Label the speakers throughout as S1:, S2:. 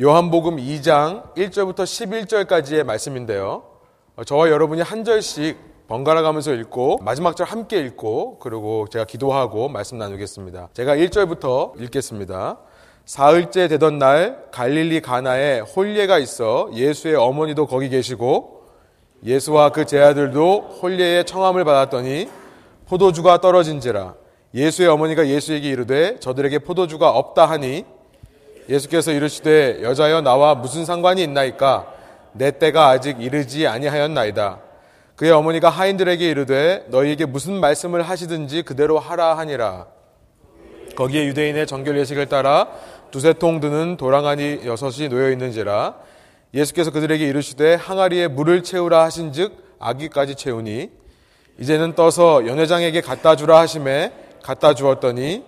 S1: 요한복음 2장 1절부터 11절까지의 말씀인데요. 어, 저와 여러분이 한 절씩 번갈아 가면서 읽고 마지막 절 함께 읽고 그리고 제가 기도하고 말씀 나누겠습니다. 제가 1절부터 읽겠습니다. 사흘째 되던 날 갈릴리 가나에 홀례가 있어 예수의 어머니도 거기 계시고 예수와 그 제아들도 홀례의 청함을 받았더니 포도주가 떨어진지라 예수의 어머니가 예수에게 이르되 저들에게 포도주가 없다 하니 예수께서 이르시되 여자여 나와 무슨 상관이 있나이까? 내 때가 아직 이르지 아니하였나이다. 그의 어머니가 하인들에게 이르되 너희에게 무슨 말씀을 하시든지 그대로 하라 하니라. 거기에 유대인의 정결 예식을 따라 두세 통 드는 도랑아니 여섯이 놓여 있는지라 예수께서 그들에게 이르시되 항아리에 물을 채우라 하신즉 아기까지 채우니 이제는 떠서 연회장에게 갖다 주라 하심에 갖다 주었더니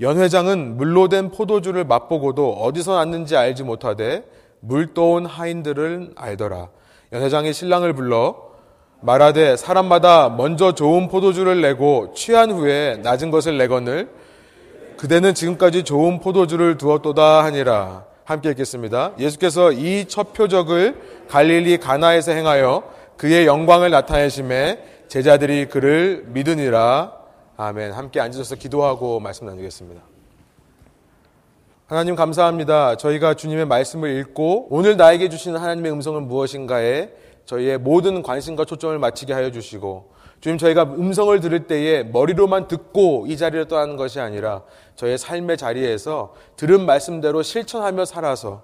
S1: 연회장은 물로 된 포도주를 맛보고도 어디서 났는지 알지 못하되 물 떠온 하인들을 알더라. 연회장이 신랑을 불러 말하되 사람마다 먼저 좋은 포도주를 내고 취한 후에 낮은 것을 내거늘 그대는 지금까지 좋은 포도주를 두었도다 하니라. 함께 읽겠습니다. 예수께서 이 첫 표적을 갈릴리 가나에서 행하여 그의 영광을 나타내심에 제자들이 그를 믿으니라. 아멘. 함께 앉으셔서 기도하고 말씀 나누겠습니다. 하나님 감사합니다. 저희가 주님의 말씀을 읽고 오늘 나에게 주시는 하나님의 음성은 무엇인가에 저희의 모든 관심과 초점을 맞추게 하여 주시고 주님 저희가 음성을 들을 때에 머리로만 듣고 이 자리를 떠나는 것이 아니라 저의 삶의 자리에서 들은 말씀대로 실천하며 살아서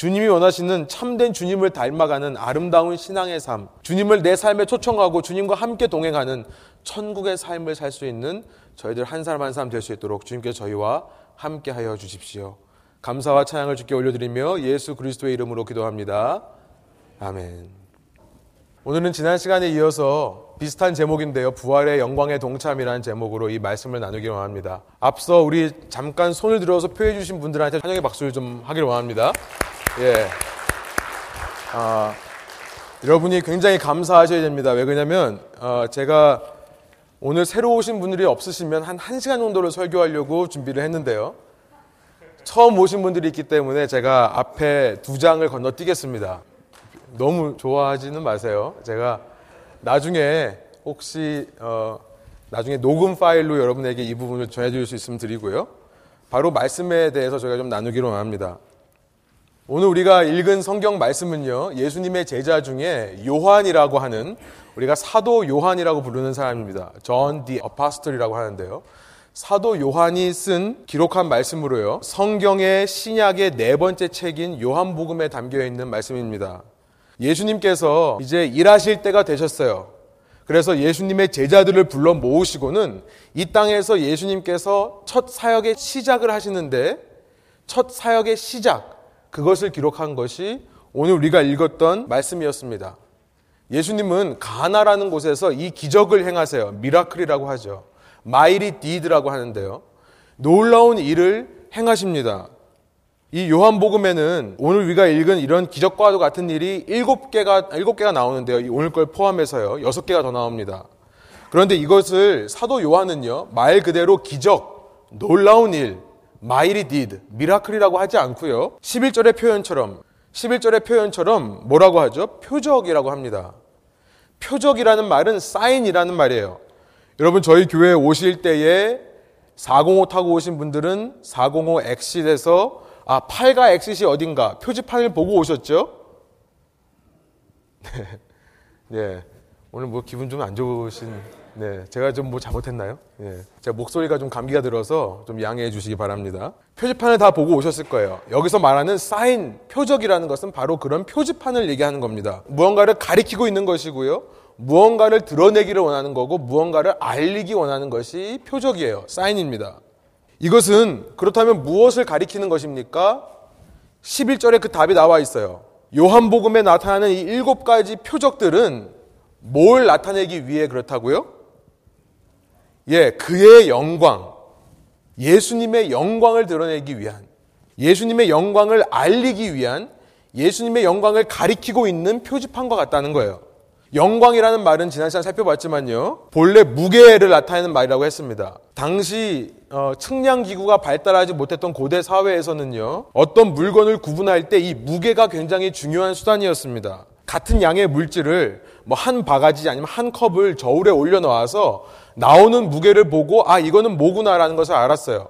S1: 주님이 원하시는 참된 주님을 닮아가는 아름다운 신앙의 삶, 주님을 내 삶에 초청하고 주님과 함께 동행하는 천국의 삶을 살 수 있는 저희들 한 사람 한 사람 될 수 있도록 주님께 저희와 함께 하여 주십시오. 감사와 찬양을 주께 올려드리며 예수 그리스도의 이름으로 기도합니다. 아멘. 오늘은 지난 시간에 이어서 비슷한 제목인데요. 부활의 영광의 동참이라는 제목으로 이 말씀을 나누기 원합니다. 앞서 우리 잠깐 손을 들어서 표해 주신 분들한테 환영의 박수를 좀 하길 원합니다. 예. 아, 여러분이 굉장히 감사하셔야 됩니다. 왜 그러냐면 어, 제가 오늘 새로 오신 분들이 없으시면 한 1시간 정도를 설교하려고 준비를 했는데요. 처음 오신 분들이 있기 때문에 제가 앞에 두 장을 건너뛰겠습니다. 너무 좋아하지는 마세요. 제가 나중에 혹시 어, 나중에 녹음 파일로 여러분에게 이 부분을 전해드릴 수 있으면 드리고요. 바로 말씀에 대해서 저희가 좀 나누기로 합니다. 오늘 우리가 읽은 성경 말씀은요, 예수님의 제자 중에 요한이라고 하는 우리가 사도 요한이라고 부르는 사람입니다. John the Apostle이라고 하는데요. 사도 요한이 쓴 기록한 말씀으로요. 성경의 신약의 네 번째 책인 요한복음에 담겨 있는 말씀입니다. 예수님께서 이제 일하실 때가 되셨어요. 그래서 예수님의 제자들을 불러 모으시고는 이 땅에서 예수님께서 첫 사역의 시작을 하시는데 첫 사역의 시작, 그것을 기록한 것이 오늘 우리가 읽었던 말씀이었습니다. 예수님은 가나라는 곳에서 이 기적을 행하세요. miracle이라고 하죠. mighty deed라고 하는데요. 놀라운 일을 행하십니다. 이 요한복음에는 오늘 우리가 읽은 이런 기적과도 같은 일이 일곱 개가 일곱 개가 나오는데요. 오늘 걸 포함해서요. 여섯 개가 더 나옵니다. 그런데 이것을 사도 요한은요. 말 그대로 기적, 놀라운 일, mighty deed, miracle이라고 하지 않고요. 11절의 표현처럼 11절의 표현처럼 뭐라고 하죠? 표적이라고 합니다. 표적이라는 말은 sign이라는 말이에요. 여러분 저희 교회에 오실 때에 405 타고 오신 분들은 405 exit에서 아 8가 exit이 어딘가 표지판을 보고 오셨죠? 네. 네. 오늘 뭐 기분 좀 안 좋으신 네, 제가 좀 뭐 잘못했나요? 네, 제가 목소리가 좀 감기가 들어서 좀 양해해 주시기 바랍니다. 표지판을 다 보고 오셨을 거예요. 여기서 말하는 사인, 표적이라는 것은 바로 그런 표지판을 얘기하는 겁니다. 무언가를 가리키고 있는 것이고요. 무언가를 드러내기를 원하는 거고 무언가를 알리기 원하는 것이 표적이에요. 사인입니다. 이것은 그렇다면 무엇을 가리키는 것입니까? 11절에 그 답이 나와 있어요. 요한복음에 나타나는 이 일곱 가지 표적들은 뭘 나타내기 위해 그렇다고요? 예, 그의 영광, 예수님의 영광을 드러내기 위한, 예수님의 영광을 알리기 위한, 예수님의 영광을 가리키고 있는 표지판과 같다는 거예요. 영광이라는 말은 지난 시간 살펴봤지만요. 본래 무게를 나타내는 말이라고 했습니다. 당시 어, 측량 기구가 발달하지 못했던 고대 사회에서는요. 어떤 물건을 구분할 때 이 무게가 굉장히 중요한 수단이었습니다. 같은 양의 물질을 뭐 한 바가지 아니면 한 컵을 저울에 올려 놓아서 나오는 무게를 보고 아 이거는 뭐구나라는 것을 알았어요.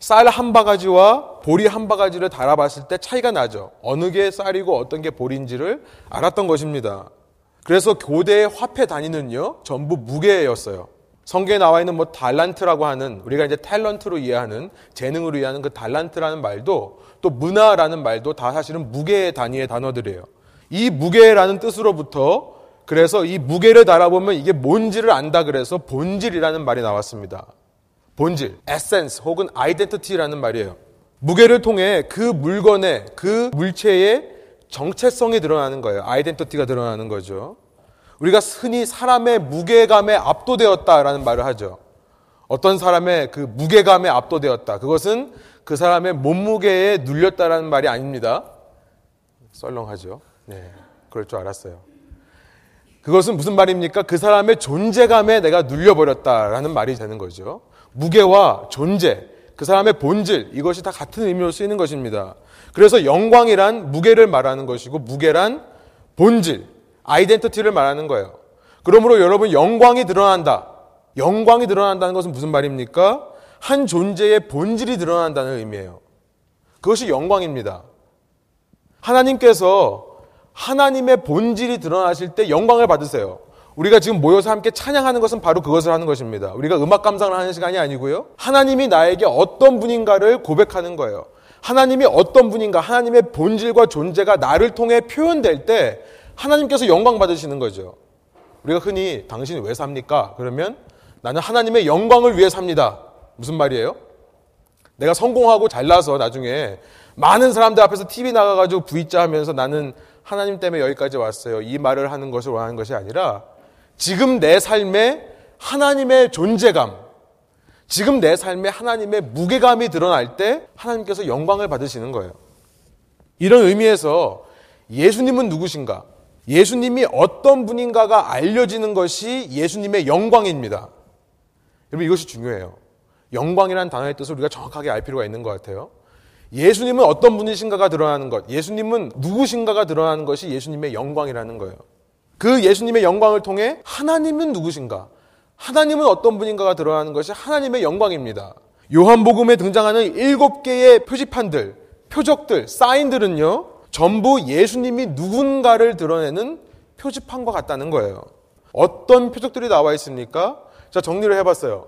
S1: 쌀 한 바가지와 보리 한 바가지를 달아봤을 때 차이가 나죠. 어느 게 쌀이고 어떤 게 보리인지를 알았던 것입니다. 그래서 교대의 화폐 단위는요 전부 무게였어요. 성경에 나와 있는 뭐 달란트라고 하는 우리가 이제 탤런트로 이해하는 재능으로 이해하는 그 달란트라는 말도 또 문화라는 말도 다 사실은 무게 단위의 단어들이에요. 이 무게라는 뜻으로부터 그래서 이 무게를 달아보면 이게 뭔지를 안다 그래서 본질이라는 말이 나왔습니다. 본질, 에센스 혹은 아이덴티티라는 말이에요. 무게를 통해 그 물건의 그 물체의 정체성이 드러나는 거예요. 아이덴티티가 드러나는 거죠. 우리가 흔히 사람의 무게감에 압도되었다라는 말을 하죠. 어떤 사람의 그 무게감에 압도되었다. 그것은 그 사람의 몸무게에 눌렸다라는 말이 아닙니다. 썰렁하죠. 네. 그럴 줄 알았어요. 그것은 무슨 말입니까? 그 사람의 존재감에 내가 눌려버렸다라는 말이 되는 거죠. 무게와 존재, 그 사람의 본질, 이것이 다 같은 의미로 쓰이는 것입니다. 그래서 영광이란 무게를 말하는 것이고, 무게란 본질, 아이덴티티를 말하는 거예요. 그러므로 여러분 영광이 드러난다. 영광이 드러난다는 것은 무슨 말입니까? 한 존재의 본질이 드러난다는 의미예요. 그것이 영광입니다. 하나님께서 하나님의 본질이 드러나실 때 영광을 받으세요. 우리가 지금 모여서 함께 찬양하는 것은 바로 그것을 하는 것입니다. 우리가 음악 감상을 하는 시간이 아니고요. 하나님이 나에게 어떤 분인가를 고백하는 거예요. 하나님이 어떤 분인가, 하나님의 본질과 존재가 나를 통해 표현될 때 하나님께서 영광 받으시는 거죠. 우리가 흔히 당신이 왜 삽니까? 그러면 나는 하나님의 영광을 위해 삽니다. 무슨 말이에요? 내가 성공하고 잘나서 나중에 많은 사람들 앞에서 TV 나가가지고 V자 하면서 나는 하나님 때문에 여기까지 왔어요. 이 말을 하는 것을 원하는 것이 아니라 지금 내 삶에 하나님의 존재감, 지금 내 삶에 하나님의 무게감이 드러날 때 하나님께서 영광을 받으시는 거예요. 이런 의미에서 예수님은 누구신가? 예수님이 어떤 분인가가 알려지는 것이 예수님의 영광입니다. 여러분 이것이 중요해요. 영광이라는 단어의 뜻을 우리가 정확하게 알 필요가 있는 것 같아요. 예수님은 어떤 분이신가가 드러나는 것, 예수님은 누구신가가 드러나는 것이 예수님의 영광이라는 거예요. 그 예수님의 영광을 통해 하나님은 누구신가, 하나님은 어떤 분인가가 드러나는 것이 하나님의 영광입니다. 요한복음에 등장하는 일곱 개의 표지판들, 표적들, 사인들은요, 전부 예수님이 누군가를 드러내는 표지판과 같다는 거예요. 어떤 표적들이 나와 있습니까? 자, 정리를 해봤어요.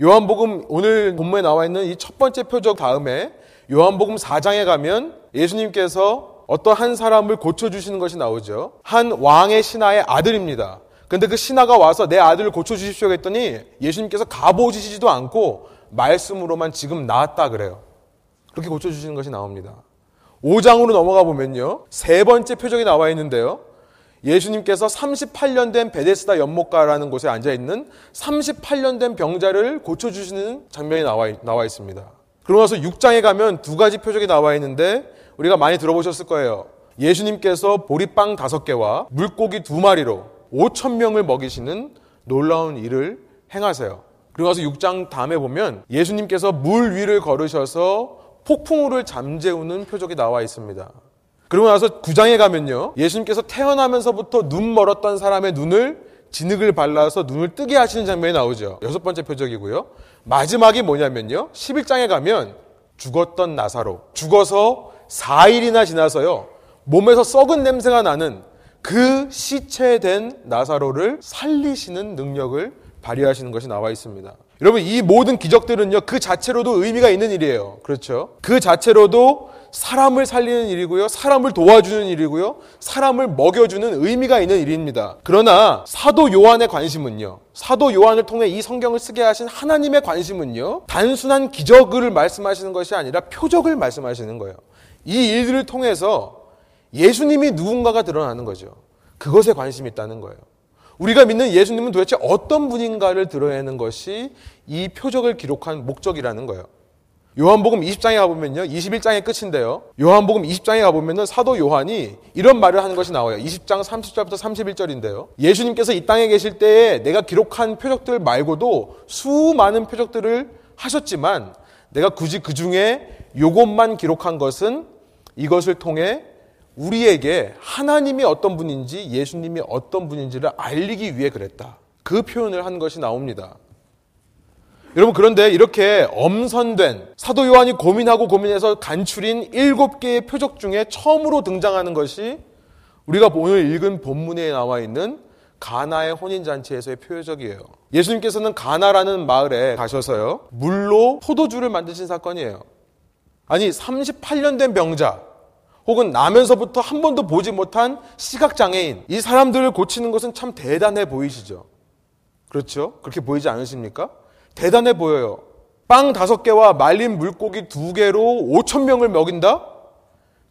S1: 요한복음 오늘 본문에 나와 있는 이 첫 번째 표적 다음에 요한복음 4장에 가면 예수님께서 어떤 한 사람을 고쳐주시는 것이 나오죠. 한 왕의 신하의 아들입니다. 근데 그 신하가 와서 내 아들을 고쳐주십시오 했더니 예수님께서 가보시지도 않고 말씀으로만 지금 나았다 그래요. 그렇게 고쳐주시는 것이 나옵니다. 5장으로 넘어가 보면요. 세 번째 표적이 나와 있는데요. 예수님께서 38년 된 베데스다 연못가라는 곳에 앉아 있는 38년 된 병자를 고쳐주시는 장면이 나와, 나와 있습니다. 그러고 나서 6장에 가면 두 가지 표적이 나와 있는데 우리가 많이 들어보셨을 거예요. 예수님께서 보리빵 다섯 개와 물고기 두 마리로 5천 명을 먹이시는 놀라운 일을 행하세요. 그리고 나서 6장 다음에 보면 예수님께서 물 위를 걸으셔서 폭풍우를 잠재우는 표적이 나와 있습니다. 그리고 나서 9장에 가면요. 예수님께서 태어나면서부터 눈 멀었던 사람의 눈을 진흙을 발라서 눈을 뜨게 하시는 장면이 나오죠. 여섯 번째 표적이고요. 마지막이 뭐냐면요. 11장에 가면 죽었던 나사로. 죽어서 4일이나 지나서요. 몸에서 썩은 냄새가 나는 그 시체된 나사로를 살리시는 능력을 발휘하시는 것이 나와 있습니다. 여러분, 이 모든 기적들은요, 그 자체로도 의미가 있는 일이에요. 그렇죠? 그 자체로도 사람을 살리는 일이고요, 사람을 도와주는 일이고요, 사람을 먹여주는 의미가 있는 일입니다. 그러나 사도 요한의 관심은요, 사도 요한을 통해 이 성경을 쓰게 하신 하나님의 관심은요, 단순한 기적을 말씀하시는 것이 아니라 표적을 말씀하시는 거예요. 이 일들을 통해서 예수님이 누군가가 드러나는 거죠. 그것에 관심이 있다는 거예요. 우리가 믿는 예수님은 도대체 어떤 분인가를 드러내는 것이 이 표적을 기록한 목적이라는 거예요. 요한복음 20장에 가보면요. 21장의 끝인데요. 요한복음 20장에 가보면은 사도 요한이 이런 말을 하는 것이 나와요. 20장 30절부터 31절인데요. 예수님께서 이 땅에 계실 때에 내가 기록한 표적들 말고도 수많은 표적들을 하셨지만 내가 굳이 그 중에 요것만 기록한 것은 이것을 통해 우리에게 하나님이 어떤 분인지 예수님이 어떤 분인지를 알리기 위해 그랬다. 그 표현을 한 것이 나옵니다. 여러분 그런데 이렇게 엄선된 사도 요한이 고민하고 고민해서 간추린 일곱 개의 표적 중에 처음으로 등장하는 것이 우리가 오늘 읽은 본문에 나와 있는 가나의 혼인잔치에서의 표적이에요. 예수님께서는 가나라는 마을에 가셔서요, 물로 포도주를 만드신 사건이에요. 아니, 38년 된 병자, 혹은 나면서부터 한 번도 보지 못한 시각장애인, 이 사람들을 고치는 것은 참 대단해 보이시죠? 그렇죠? 그렇게 보이지 않으십니까? 대단해 보여요. 빵 다섯 개와 말린 물고기 두 개로 5천 명을 먹인다?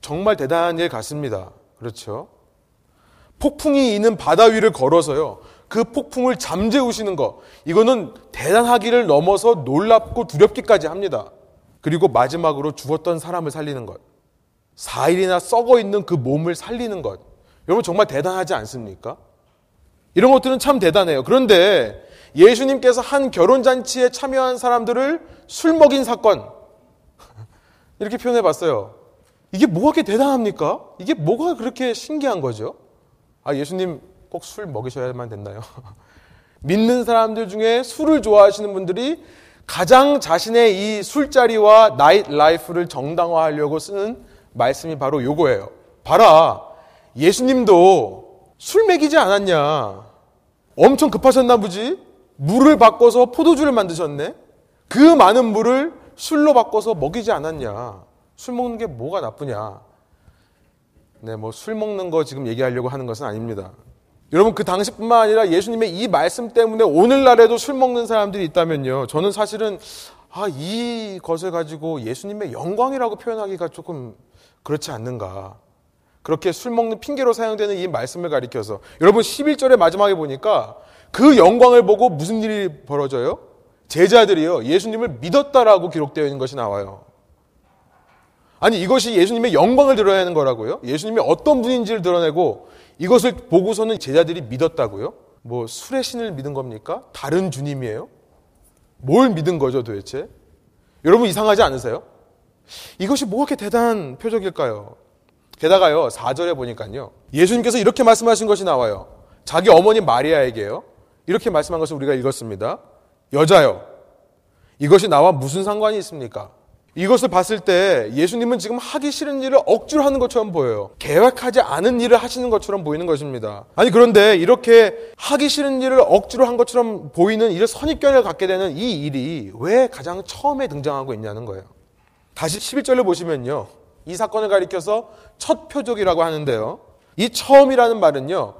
S1: 정말 대단한 일 같습니다. 그렇죠? 폭풍이 있는 바다 위를 걸어서요. 그 폭풍을 잠재우시는 것. 이거는 대단하기를 넘어서 놀랍고 두렵기까지 합니다. 그리고 마지막으로 죽었던 사람을 살리는 것. 4일이나 썩어 있는 그 몸을 살리는 것. 여러분 정말 대단하지 않습니까? 이런 것들은 참 대단해요. 그런데 예수님께서 한 결혼잔치에 참여한 사람들을 술 먹인 사건. 이렇게 표현해 봤어요. 이게 뭐가 그렇게 대단합니까? 이게 뭐가 그렇게 신기한 거죠? 아, 예수님 꼭 술 먹이셔야만 됐나요? 믿는 사람들 중에 술을 좋아하시는 분들이 가장 자신의 이 술자리와 night life를 정당화하려고 쓰는 말씀이 바로 요거예요. 봐라. 예수님도 술 먹이지 않았냐. 엄청 급하셨나 보지? 물을 바꿔서 포도주를 만드셨네? 그 많은 물을 술로 바꿔서 먹이지 않았냐. 술 먹는 게 뭐가 나쁘냐. 네, 뭐 술 먹는 거 지금 얘기하려고 하는 것은 아닙니다. 여러분 그 당시뿐만 아니라 예수님의 이 말씀 때문에 오늘날에도 술 먹는 사람들이 있다면요. 저는 사실은 아, 이 것을 가지고 예수님의 영광이라고 표현하기가 조금 그렇지 않는가. 그렇게 술 먹는 핑계로 사용되는 이 말씀을 가리켜서 여러분 11절의 마지막에 보니까 그 영광을 보고 무슨 일이 벌어져요? 제자들이요. 예수님을 믿었다라고 기록되어 있는 것이 나와요. 아니 이것이 예수님의 영광을 드러내는 거라고요? 예수님이 어떤 분인지를 드러내고 이것을 보고서는 제자들이 믿었다고요? 뭐 술의 신을 믿은 겁니까? 다른 주님이에요? 뭘 믿은 거죠 도대체? 여러분 이상하지 않으세요? 이것이 뭐 그렇게 대단한 표적일까요? 게다가요 4절에 보니까요 예수님께서 이렇게 말씀하신 것이 나와요. 자기 어머니 마리아에게요. 이렇게 말씀한 것을 우리가 읽었습니다. 여자요. 이것이 나와 무슨 상관이 있습니까? 이것을 봤을 때 예수님은 지금 하기 싫은 일을 억지로 하는 것처럼 보여요. 계획하지 않은 일을 하시는 것처럼 보이는 것입니다. 아니, 그런데 이렇게 하기 싫은 일을 억지로 한 것처럼 보이는 이를 선입견을 갖게 되는 이 일이 왜 가장 처음에 등장하고 있냐는 거예요. 다시 11절을 보시면요. 이 사건을 가리켜서 첫 표적이라고 하는데요. 이 처음이라는 말은요.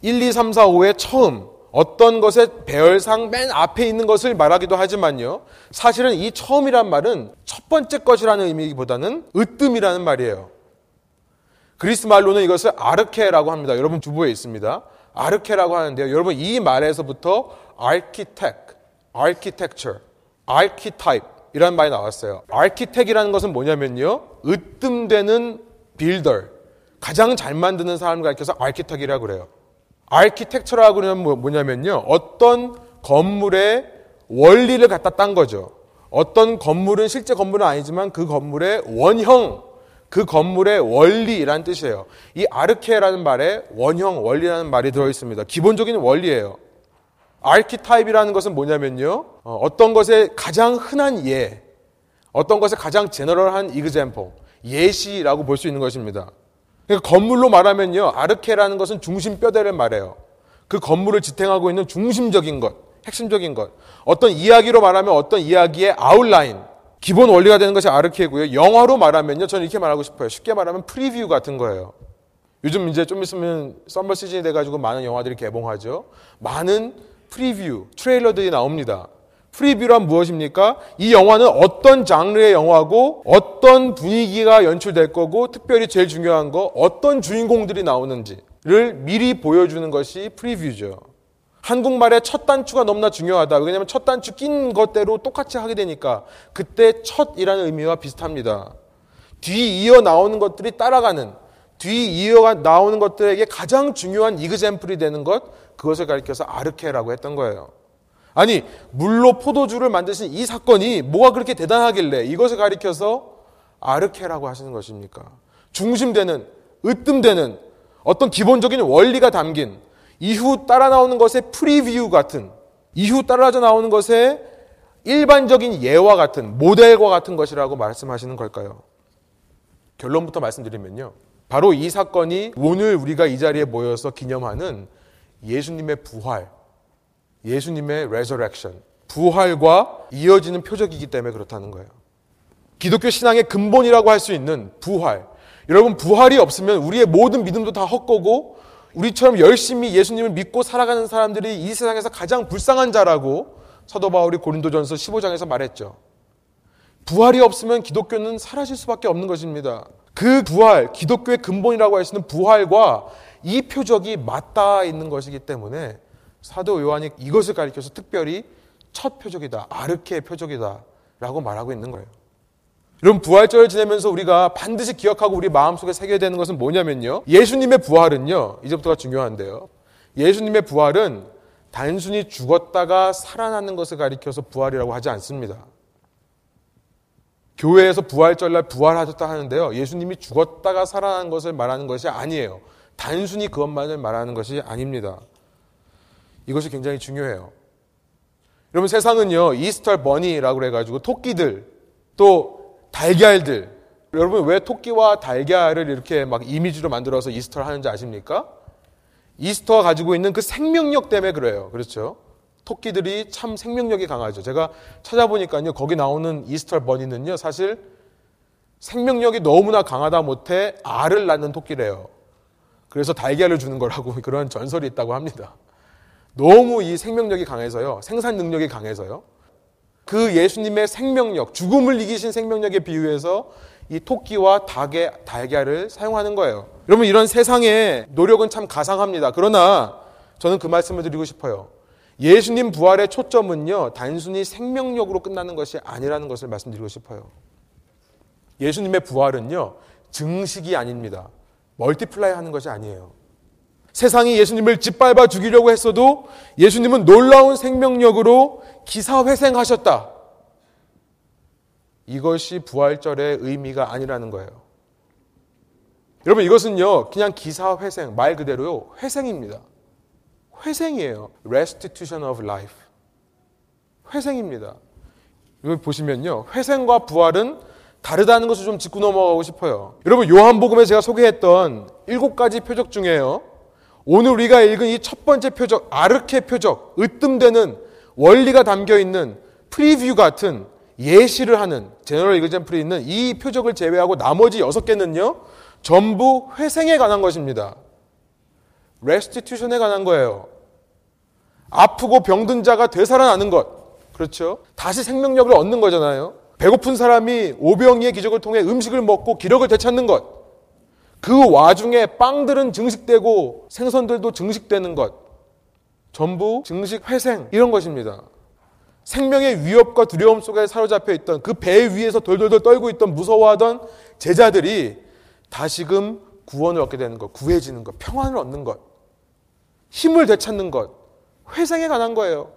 S1: 1, 2, 3, 4, 5의 처음, 어떤 것의 배열상 맨 앞에 있는 것을 말하기도 하지만요. 사실은 이 처음이란 말은 첫 번째 것이라는 의미보다는 으뜸이라는 말이에요. 그리스 말로는 이것을 아르케라고 합니다. 여러분 주부에 있습니다. 아르케라고 하는데요. 여러분 이 말에서부터 architect, architecture, archetype 이라는 말이 나왔어요. architect이라는 것은 뭐냐면요. 으뜸되는 builder, 가장 잘 만드는 사람을 가리켜서 architect이라고 그래요. 아키텍처라고 하면 뭐, 뭐냐면요. 어떤 건물의 원리를 갖다 딴 거죠. 어떤 건물은 실제 건물은 아니지만 그 건물의 원형, 그 건물의 원리라는 뜻이에요. 이 아르케라는 말에 원형, 원리라는 말이 들어 있습니다. 기본적인 원리예요. 아키타입이라는 것은 뭐냐면요. 어, 어떤 것의 가장 흔한 예, 어떤 것의 가장 제너럴한 example, 예시라고 볼 수 있는 것입니다. 그러니까 건물로 말하면요. 아르케라는 것은 중심 뼈대를 말해요. 그 건물을 지탱하고 있는 중심적인 것, 핵심적인 것. 어떤 이야기로 말하면 어떤 이야기의 아웃라인, 기본 원리가 되는 것이 아르케고요. 영화로 말하면요. 저는 이렇게 말하고 싶어요. 쉽게 말하면 프리뷰 같은 거예요. 요즘 이제 좀 있으면 summer season이 돼가지고 많은 영화들이 개봉하죠. 많은 preview, trailer들이 나옵니다. preview란 무엇입니까? 이 영화는 어떤 장르의 영화고 어떤 분위기가 연출될 거고 특별히 제일 중요한 거 어떤 주인공들이 나오는지를 미리 보여주는 것이 preview죠. 한국말의 첫 단추가 너무나 중요하다. 왜냐하면 첫 단추 낀 것대로 똑같이 하게 되니까 그때 첫이라는 의미와 비슷합니다. 뒤 이어 나오는 것들이 따라가는 뒤 이어가 나오는 것들에게 가장 중요한 이그젠플이 되는 것 그것을 가리켜서 아르케라고 했던 거예요. 아니, 물로 포도주를 만드신 이 사건이 뭐가 그렇게 대단하길래 이것을 가리켜서 아르케라고 하시는 것입니까? 중심되는, 으뜸되는 어떤 기본적인 원리가 담긴 이후 따라 나오는 것의 프리뷰 같은, 이후 따라져 나오는 것의 일반적인 예와 같은, 모델과 같은 것이라고 말씀하시는 걸까요? 결론부터 말씀드리면요. 바로 이 사건이 오늘 우리가 이 자리에 모여서 기념하는 예수님의 부활, 예수님의 resurrection, 부활과 이어지는 표적이기 때문에 그렇다는 거예요. 기독교 신앙의 근본이라고 할 수 있는 부활. 여러분, 부활이 없으면 우리의 모든 믿음도 다 헛거고 우리처럼 열심히 예수님을 믿고 살아가는 사람들이 이 세상에서 가장 불쌍한 자라고 사도 바울이 고린도전서 15장에서 말했죠. 부활이 없으면 기독교는 사라질 수밖에 없는 것입니다. 그 부활, 기독교의 근본이라고 할 수 있는 부활과 이 표적이 맞닿아 있는 것이기 때문에 사도 요한이 이것을 가리켜서 특별히 첫 표적이다. 아르케의 표적이다. 라고 말하고 있는 거예요. 여러분, 부활절을 지내면서 우리가 반드시 기억하고 우리 마음속에 새겨야 되는 것은 뭐냐면요. 예수님의 부활은요, 이제부터가 중요한데요. 예수님의 부활은 단순히 죽었다가 살아나는 것을 가리켜서 부활이라고 하지 않습니다. 교회에서 부활절날 부활하셨다 하는데요. 예수님이 죽었다가 살아난 것을 말하는 것이 아니에요. 단순히 그것만을 말하는 것이 아닙니다. 이것이 굉장히 중요해요. 여러분 세상은요 이스터 버니라고 해가지고 토끼들 또 달걀들 여러분 왜 토끼와 달걀을 이렇게 막 이미지로 만들어서 이스터를 하는지 아십니까? 이스터가 가지고 있는 그 생명력 때문에 그래요. 그렇죠? 토끼들이 참 생명력이 강하죠. 제가 찾아보니까요, 거기 나오는 이스터 버니는요, 사실 생명력이 너무나 강하다 못해 알을 낳는 토끼래요. 그래서 달걀을 주는 거라고 그런 전설이 있다고 합니다. 너무 이 생명력이 강해서요, 생산 능력이 강해서요. 그 예수님의 생명력, 죽음을 이기신 생명력에 비유해서 이 토끼와 닭의 달걀을 사용하는 거예요. 여러분 이런 세상의 노력은 참 가상합니다. 그러나 저는 그 말씀을 드리고 싶어요. 예수님 부활의 초점은요, 단순히 생명력으로 끝나는 것이 아니라는 것을 말씀드리고 싶어요. 예수님의 부활은요, 증식이 아닙니다. multiply 하는 것이 아니에요. 세상이 예수님을 짓밟아 죽이려고 했어도 예수님은 놀라운 생명력으로 기사회생하셨다. 이것이 부활절의 의미가 아니라는 거예요. 여러분 이것은요 그냥 기사회생 말 그대로요 회생입니다. 회생이에요. restitution of life. 회생입니다. 여기 보시면요. 회생과 부활은 다르다는 것을 좀 짚고 넘어가고 싶어요. 여러분, 요한복음에 제가 소개했던 일곱 가지 표적 중에요. 오늘 우리가 읽은 이 첫 번째 표적, 아르케 표적, 으뜸되는 원리가 담겨 있는 프리뷰 같은 예시를 하는 제너럴 이그젠플이 있는 이 표적을 제외하고 나머지 여섯 개는요, 전부 회생에 관한 것입니다. 레스티튜션에 관한 거예요. 아프고 병든 자가 되살아나는 것. 그렇죠? 다시 생명력을 얻는 거잖아요. 배고픈 사람이 오병이의 기적을 통해 음식을 먹고 기력을 되찾는 것. 그 와중에 빵들은 증식되고 생선들도 증식되는 것. 전부 증식 회생 이런 것입니다. 생명의 위협과 두려움 속에 사로잡혀 있던 그 배 위에서 돌돌돌 떨고 있던 무서워하던 제자들이 다시금 구원을 얻게 되는 것, 구해지는 것, 평안을 얻는 것, 힘을 되찾는 것, 회생에 관한 거예요.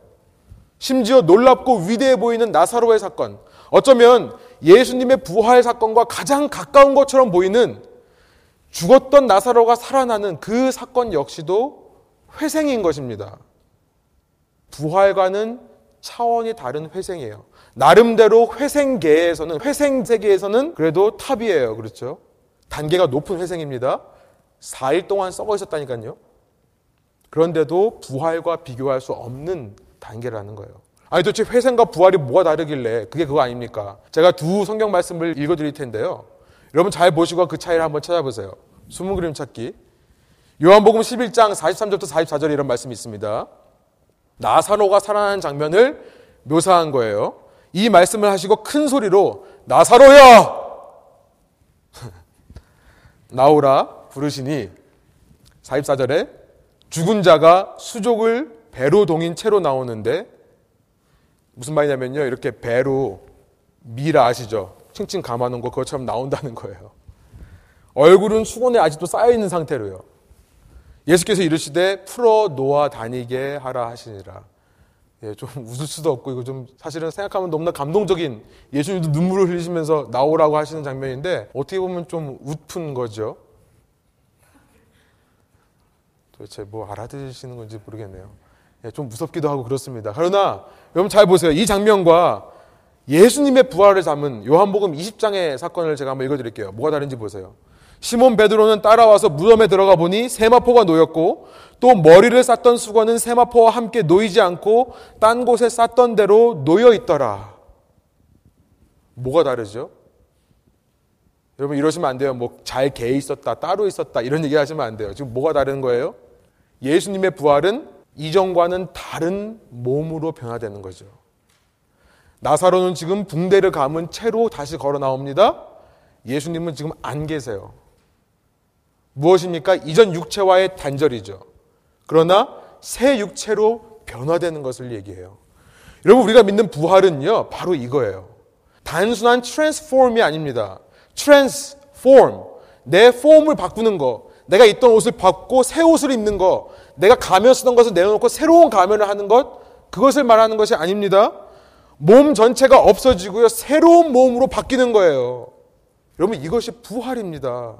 S1: 심지어 놀랍고 위대해 보이는 나사로의 사건, 어쩌면 예수님의 부활 사건과 가장 가까운 것처럼 보이는 죽었던 나사로가 살아나는 그 사건 역시도 회생인 것입니다. 부활과는 차원이 다른 회생이에요. 나름대로 회생계에서는, 회생 세계에서는 그래도 top이에요. 그렇죠? 단계가 높은 회생입니다. 4일 동안 썩어 있었다니까요. 그런데도 부활과 비교할 수 없는 단계라는 거예요. 아니 도대체 회생과 부활이 뭐가 다르길래 그게 그거 아닙니까? 제가 두 성경 말씀을 읽어 드릴 텐데요. 여러분 잘 보시고 그 차이를 한번 찾아보세요. 숨은 그림 찾기. 요한복음 11장 43절부터 44절에 이런 말씀이 있습니다. 나사로가 살아나는 장면을 묘사한 거예요. 이 말씀을 하시고 큰 소리로 나사로야! 나오라 부르시니 44절에 죽은 자가 수족을 배로 동인 채로 나오는데 무슨 말이냐면요. 이렇게 배로 미라 아시죠? 칭칭 감아놓은 거 그것처럼 나온다는 거예요. 얼굴은 수건에 아직도 쌓여있는 상태로요. 예수께서 이르시되 풀어 놓아 다니게 하라 하시니라. 예, 좀 웃을 수도 없고 이거 좀 사실은 생각하면 너무나 감동적인 예수님도 눈물을 흘리시면서 나오라고 하시는 장면인데 어떻게 보면 좀 웃픈 거죠. 도대체 뭐 알아들으시는 건지 모르겠네요. 예, 좀 무섭기도 하고 그렇습니다. 그러나 여러분 잘 보세요. 이 장면과 예수님의 부활을 담은 요한복음 20장의 사건을 제가 한번 읽어드릴게요. 뭐가 다른지 보세요. 시몬 베드로는 따라와서 무덤에 들어가 보니 세마포가 놓였고 또 머리를 쌌던 수건은 세마포와 함께 놓이지 않고 딴 곳에 쌌던 대로 놓여 있더라. 뭐가 다르죠? 여러분 이러시면 안 돼요. 뭐 잘 개 있었다, 따로 있었다 이런 얘기 하시면 안 돼요. 지금 뭐가 다른 거예요? 예수님의 부활은 이전과는 다른 몸으로 변화되는 거죠. 나사로는 지금 붕대를 감은 채로 다시 걸어 나옵니다. 예수님은 지금 안 계세요. 무엇입니까? 이전 육체와의 단절이죠. 그러나 새 육체로 변화되는 것을 얘기해요. 여러분 우리가 믿는 부활은요 바로 이거예요. 단순한 트랜스폼이 아닙니다. 트랜스폼 내 폼을 바꾸는 거. 내가 입던 옷을 벗고 새 옷을 입는 거. 내가 가면 쓰던 것을 내려놓고 새로운 가면을 하는 것. 그것을 말하는 것이 아닙니다. 몸 전체가 없어지고요. 새로운 몸으로 바뀌는 거예요. 여러분 이것이 부활입니다.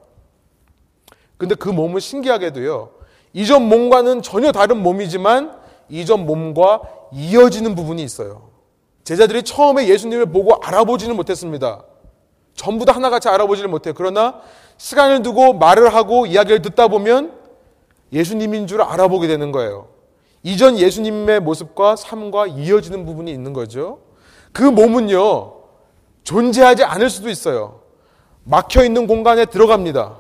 S1: 근데 그 몸은 신기하게도요. 이전 몸과는 전혀 다른 몸이지만 이전 몸과 이어지는 부분이 있어요. 제자들이 처음에 예수님을 보고 알아보지는 못했습니다. 전부 다 하나같이 알아보지를 못해요. 그러나 시간을 두고 말을 하고 이야기를 듣다 보면 예수님인 줄 알아보게 되는 거예요. 이전 예수님의 모습과 삶과 이어지는 부분이 있는 거죠. 그 몸은요, 존재하지 않을 수도 있어요. 막혀 있는 공간에 들어갑니다.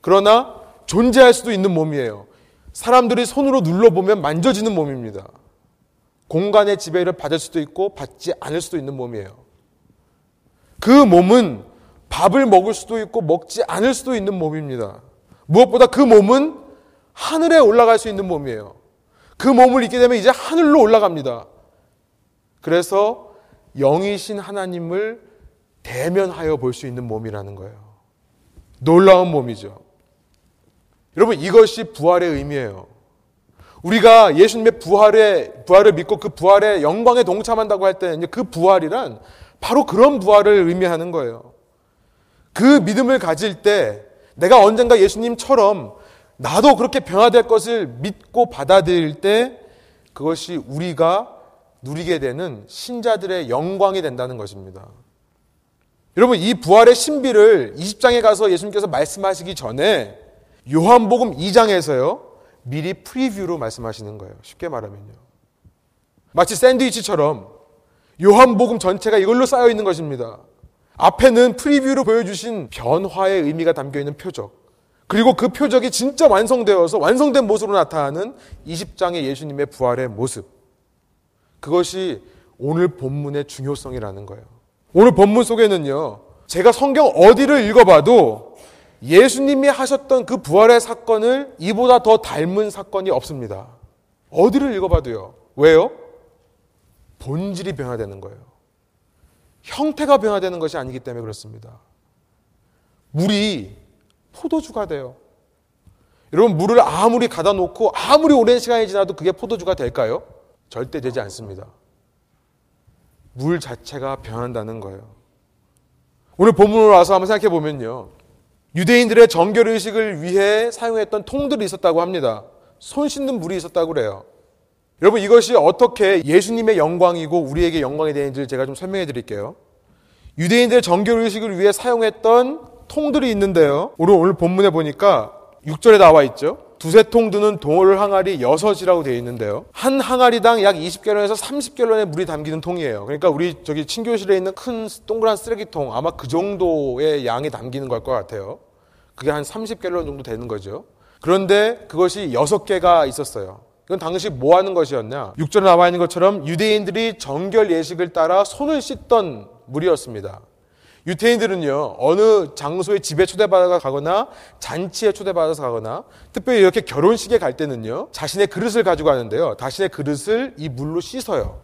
S1: 그러나 존재할 수도 있는 몸이에요. 사람들이 손으로 눌러보면 만져지는 몸입니다. 공간의 지배를 받을 수도 있고 받지 않을 수도 있는 몸이에요. 그 몸은 밥을 먹을 수도 있고 먹지 않을 수도 있는 몸입니다. 무엇보다 그 몸은 하늘에 올라갈 수 있는 몸이에요. 그 몸을 잊게 되면 이제 하늘로 올라갑니다. 그래서 영이신 하나님을 대면하여 볼 수 있는 몸이라는 거예요. 놀라운 몸이죠. 여러분 이것이 부활의 의미예요. 우리가 예수님의 부활의 부활을 믿고 그 부활의 영광에 동참한다고 할 때는 그 부활이란 바로 그런 부활을 의미하는 거예요. 그 믿음을 가질 때 내가 언젠가 예수님처럼 나도 그렇게 변화될 것을 믿고 받아들일 때 그것이 우리가 누리게 되는 신자들의 영광이 된다는 것입니다. 여러분, 이 부활의 신비를 20장에 가서 예수님께서 말씀하시기 전에 요한복음 2장에서요, 미리 프리뷰로 말씀하시는 거예요. 쉽게 말하면요. 마치 샌드위치처럼 요한복음 전체가 이걸로 쌓여 있는 것입니다. 앞에는 프리뷰로 보여주신 변화의 의미가 담겨 있는 표적. 그리고 그 표적이 진짜 완성되어서 완성된 모습으로 나타나는 20장의 예수님의 부활의 모습. 그것이 오늘 본문의 중요성이라는 거예요. 오늘 본문 속에는요, 제가 성경 어디를 읽어봐도 예수님이 하셨던 그 부활의 사건을 이보다 더 닮은 사건이 없습니다. 어디를 읽어봐도요. 왜요? 본질이 변화되는 거예요. 형태가 변화되는 것이 아니기 때문에 그렇습니다. 물이 포도주가 돼요. 여러분, 물을 아무리 가다 놓고 아무리 오랜 시간이 지나도 그게 포도주가 될까요? 절대 되지 않습니다. 물 자체가 변한다는 거예요. 오늘 본문으로 와서 한번 생각해 보면요. 유대인들의 정결 의식을 위해 사용했던 통들이 있었다고 합니다. 손 씻는 물이 있었다고 그래요. 여러분 이것이 어떻게 예수님의 영광이고 우리에게 영광이 되는지를 제가 좀 설명해 드릴게요. 유대인들의 정결 의식을 위해 사용했던 통들이 있는데요. 오늘 본문에 보니까 6절에 나와 있죠. 두세 통 드는 동을 항아리 여섯이라고 되어 있는데요. 한 항아리당 약 20갤런에서 30갤런의 물이 담기는 통이에요. 그러니까 우리 저기 친교실에 있는 큰 동그란 쓰레기통 아마 그 정도의 양이 담기는 걸 것 같아요. 그게 한 30갤런 정도 되는 거죠. 그런데 그것이 6개가 있었어요. 이건 당시 뭐 하는 것이었냐? 6절에 나와 있는 것처럼 유대인들이 정결 예식을 따라 손을 씻던 물이었습니다. 유태인들은요, 어느 장소에 집에 초대받아 가거나 잔치에 초대받아서 가거나 특별히 이렇게 결혼식에 갈 때는요, 자신의 그릇을 가지고 가는데요, 자신의 그릇을 이 물로 씻어요.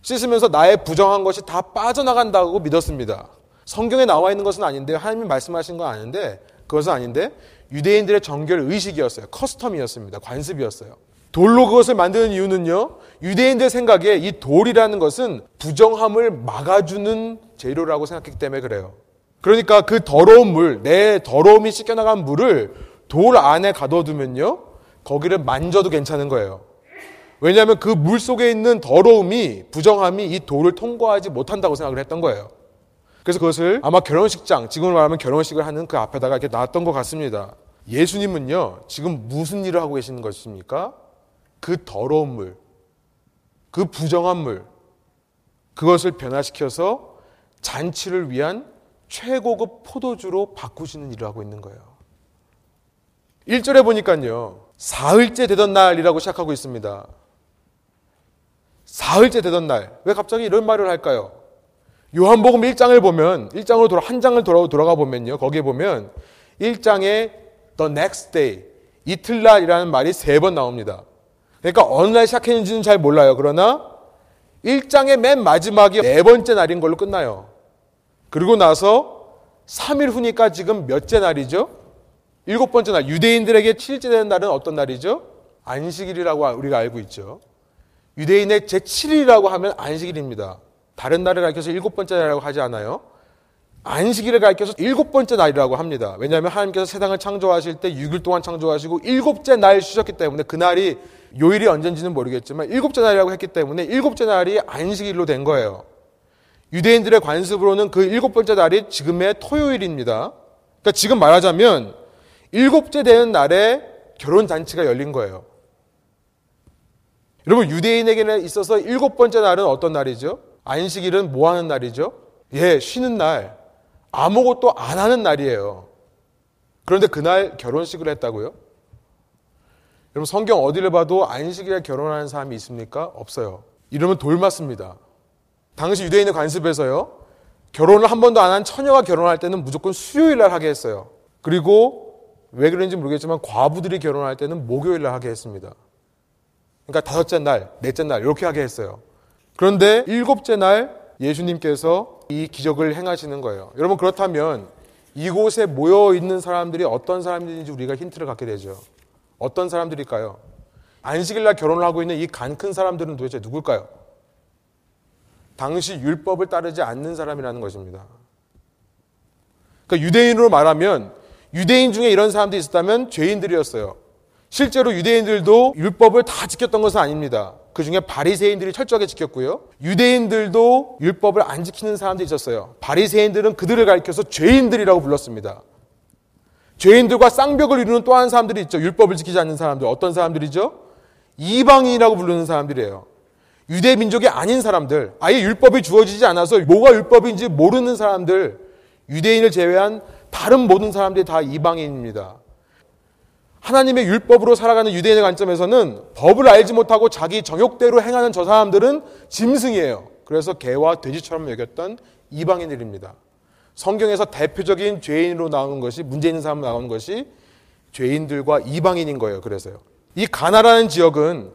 S1: 씻으면서 나의 부정한 것이 다 빠져나간다고 믿었습니다. 성경에 나와 있는 것은 아닌데, 하나님이 말씀하신 건 아닌데, 그것은 아닌데, 유대인들의 정결 의식이었어요. 커스텀이었습니다. 관습이었어요. 돌로 그것을 만드는 이유는요. 유대인들 생각에 이 돌이라는 것은 부정함을 막아주는 재료라고 생각했기 때문에 그래요. 그러니까 그 더러운 물, 내 더러움이 씻겨나간 물을 돌 안에 가둬두면요. 거기를 만져도 괜찮은 거예요. 왜냐하면 그 물 속에 있는 더러움이, 부정함이 이 돌을 통과하지 못한다고 생각을 했던 거예요. 그래서 그것을 아마 결혼식장, 지금으로 말하면 결혼식을 하는 그 앞에다가 이렇게 놨던 것 같습니다. 예수님은요, 지금 무슨 일을 하고 계시는 것입니까? 그 더러운 물, 그 부정한 물, 그것을 변화시켜서 잔치를 위한 최고급 포도주로 바꾸시는 일을 하고 있는 거예요. 1절에 보니까요, 사흘째 되던 날이라고 시작하고 있습니다. 사흘째 되던 날. 왜 갑자기 이런 말을 할까요? 요한복음 1장을 보면, 1장으로 돌아, 한 장을 돌아, 돌아가 보면요. 거기에 보면, 1장에 the next day, 이틀날이라는 말이 세 번 나옵니다. 그러니까 어느 날 시작했는지는 잘 몰라요. 그러나 1장의 맨 마지막이 네 번째 날인 걸로 끝나요. 그리고 나서 3일 후니까 지금 몇째 날이죠? 일곱 번째 날. 유대인들에게 7일째 되는 날은 어떤 날이죠? 안식일이라고 우리가 알고 있죠. 유대인의 제7일이라고 하면 안식일입니다. 다른 날을 가리켜서 일곱 번째 날이라고 하지 않아요. 안식일을 가리켜서 일곱 번째 날이라고 합니다. 왜냐하면 하나님께서 세상을 창조하실 때 6일 동안 창조하시고 일곱째 날 쉬셨기 때문에 그날이 요일이 언젠지는 모르겠지만 일곱째 날이라고 했기 때문에 일곱째 날이 안식일로 된 거예요. 유대인들의 관습으로는 그 일곱 번째 날이 지금의 토요일입니다. 그러니까 지금 말하자면 일곱째 되는 날에 결혼 잔치가 열린 거예요. 여러분 유대인에게는 있어서 일곱 번째 날은 어떤 날이죠? 안식일은 뭐 하는 날이죠? 예, 쉬는 날. 아무것도 안 하는 날이에요. 그런데 그날 결혼식을 했다고요? 여러분 성경 어디를 봐도 안식일에 결혼하는 사람이 있습니까? 없어요. 이러면 돌맞습니다. 당시 유대인의 관습에서요. 결혼을 한 번도 안 한 처녀가 결혼할 때는 무조건 수요일 날 하게 했어요. 그리고 왜 그런지 모르겠지만 과부들이 결혼할 때는 목요일 날 하게 했습니다. 그러니까 다섯째 날, 넷째 날 이렇게 하게 했어요. 그런데 일곱째 날 예수님께서 이 기적을 행하시는 거예요. 여러분 그렇다면 이곳에 모여 있는 사람들이 어떤 사람들인지 우리가 힌트를 갖게 되죠. 어떤 사람들일까요? 안식일 날 결혼을 하고 있는 이 간 큰 사람들은 도대체 누굴까요? 당시 율법을 따르지 않는 사람이라는 것입니다. 그러니까 유대인으로 말하면 유대인 중에 이런 사람들이 있었다면 죄인들이었어요. 실제로 유대인들도 율법을 다 지켰던 것은 아닙니다. 그 중에 바리새인들이 철저하게 지켰고요. 유대인들도 율법을 안 지키는 사람들이 있었어요. 바리새인들은 그들을 가리켜서 죄인들이라고 불렀습니다. 죄인들과 쌍벽을 이루는 또 한 사람들이 있죠. 율법을 지키지 않는 사람들. 어떤 사람들이죠? 이방인이라고 부르는 사람들이에요. 유대 민족이 아닌 사람들, 아예 율법이 주어지지 않아서 뭐가 율법인지 모르는 사람들, 유대인을 제외한 다른 모든 사람들이 다 이방인입니다. 하나님의 율법으로 살아가는 유대인의 관점에서는 법을 알지 못하고 자기 정욕대로 행하는 저 사람들은 짐승이에요. 그래서 개와 돼지처럼 여겼던 이방인들입니다. 성경에서 대표적인 죄인으로 나오는 것이 문제 있는 사람 나오는 것이 죄인들과 이방인인 거예요. 그래서요. 이 가나라는 지역은